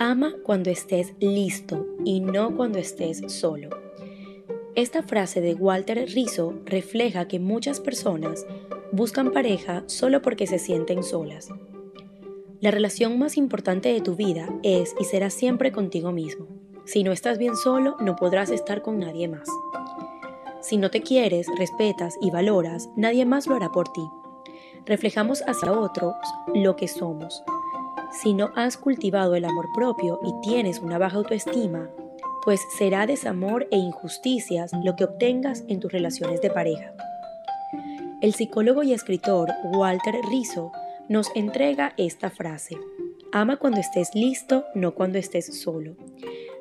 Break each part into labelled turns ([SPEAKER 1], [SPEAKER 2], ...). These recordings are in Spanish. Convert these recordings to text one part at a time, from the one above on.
[SPEAKER 1] Ama cuando estés listo y no cuando estés solo. Esta frase de Walter Rizzo refleja que muchas personas buscan pareja solo porque se sienten solas. La relación más importante de tu vida es y será siempre contigo mismo. Si no estás bien solo, no podrás estar con nadie más. Si no te quieres, respetas y valoras, nadie más lo hará por ti. Reflejamos hacia otros lo que somos, si no has cultivado el amor propio y tienes una baja autoestima, pues será desamor e injusticias lo que obtengas en tus relaciones de pareja. El psicólogo y escritor Walter Rizzo nos entrega esta frase. Ama cuando estés listo, no cuando estés solo.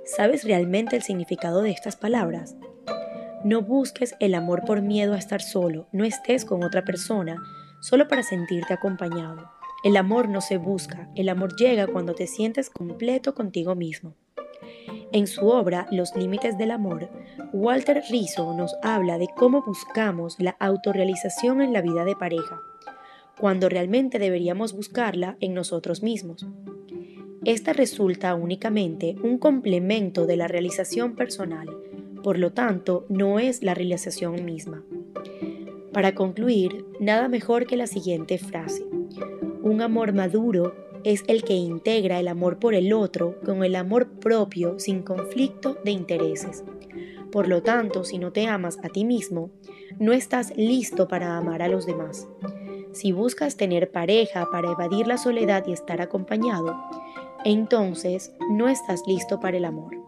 [SPEAKER 1] ¿Sabes realmente el significado de estas palabras? No busques el amor por miedo a estar solo, no estés con otra persona solo para sentirte acompañado. El amor no se busca, el amor llega cuando te sientes completo contigo mismo. En su obra Los Límites del Amor, Walter Rizzo nos habla de cómo buscamos la autorrealización en la vida de pareja, cuando realmente deberíamos buscarla en nosotros mismos. Esta resulta únicamente un complemento de la realización personal, por lo tanto no es la realización misma. Para concluir, nada mejor que la siguiente frase. Un amor maduro es el que integra el amor por el otro con el amor propio sin conflicto de intereses. Por lo tanto, si no te amas a ti mismo, no estás listo para amar a los demás. Si buscas tener pareja para evadir la soledad y estar acompañado, entonces no estás listo para el amor.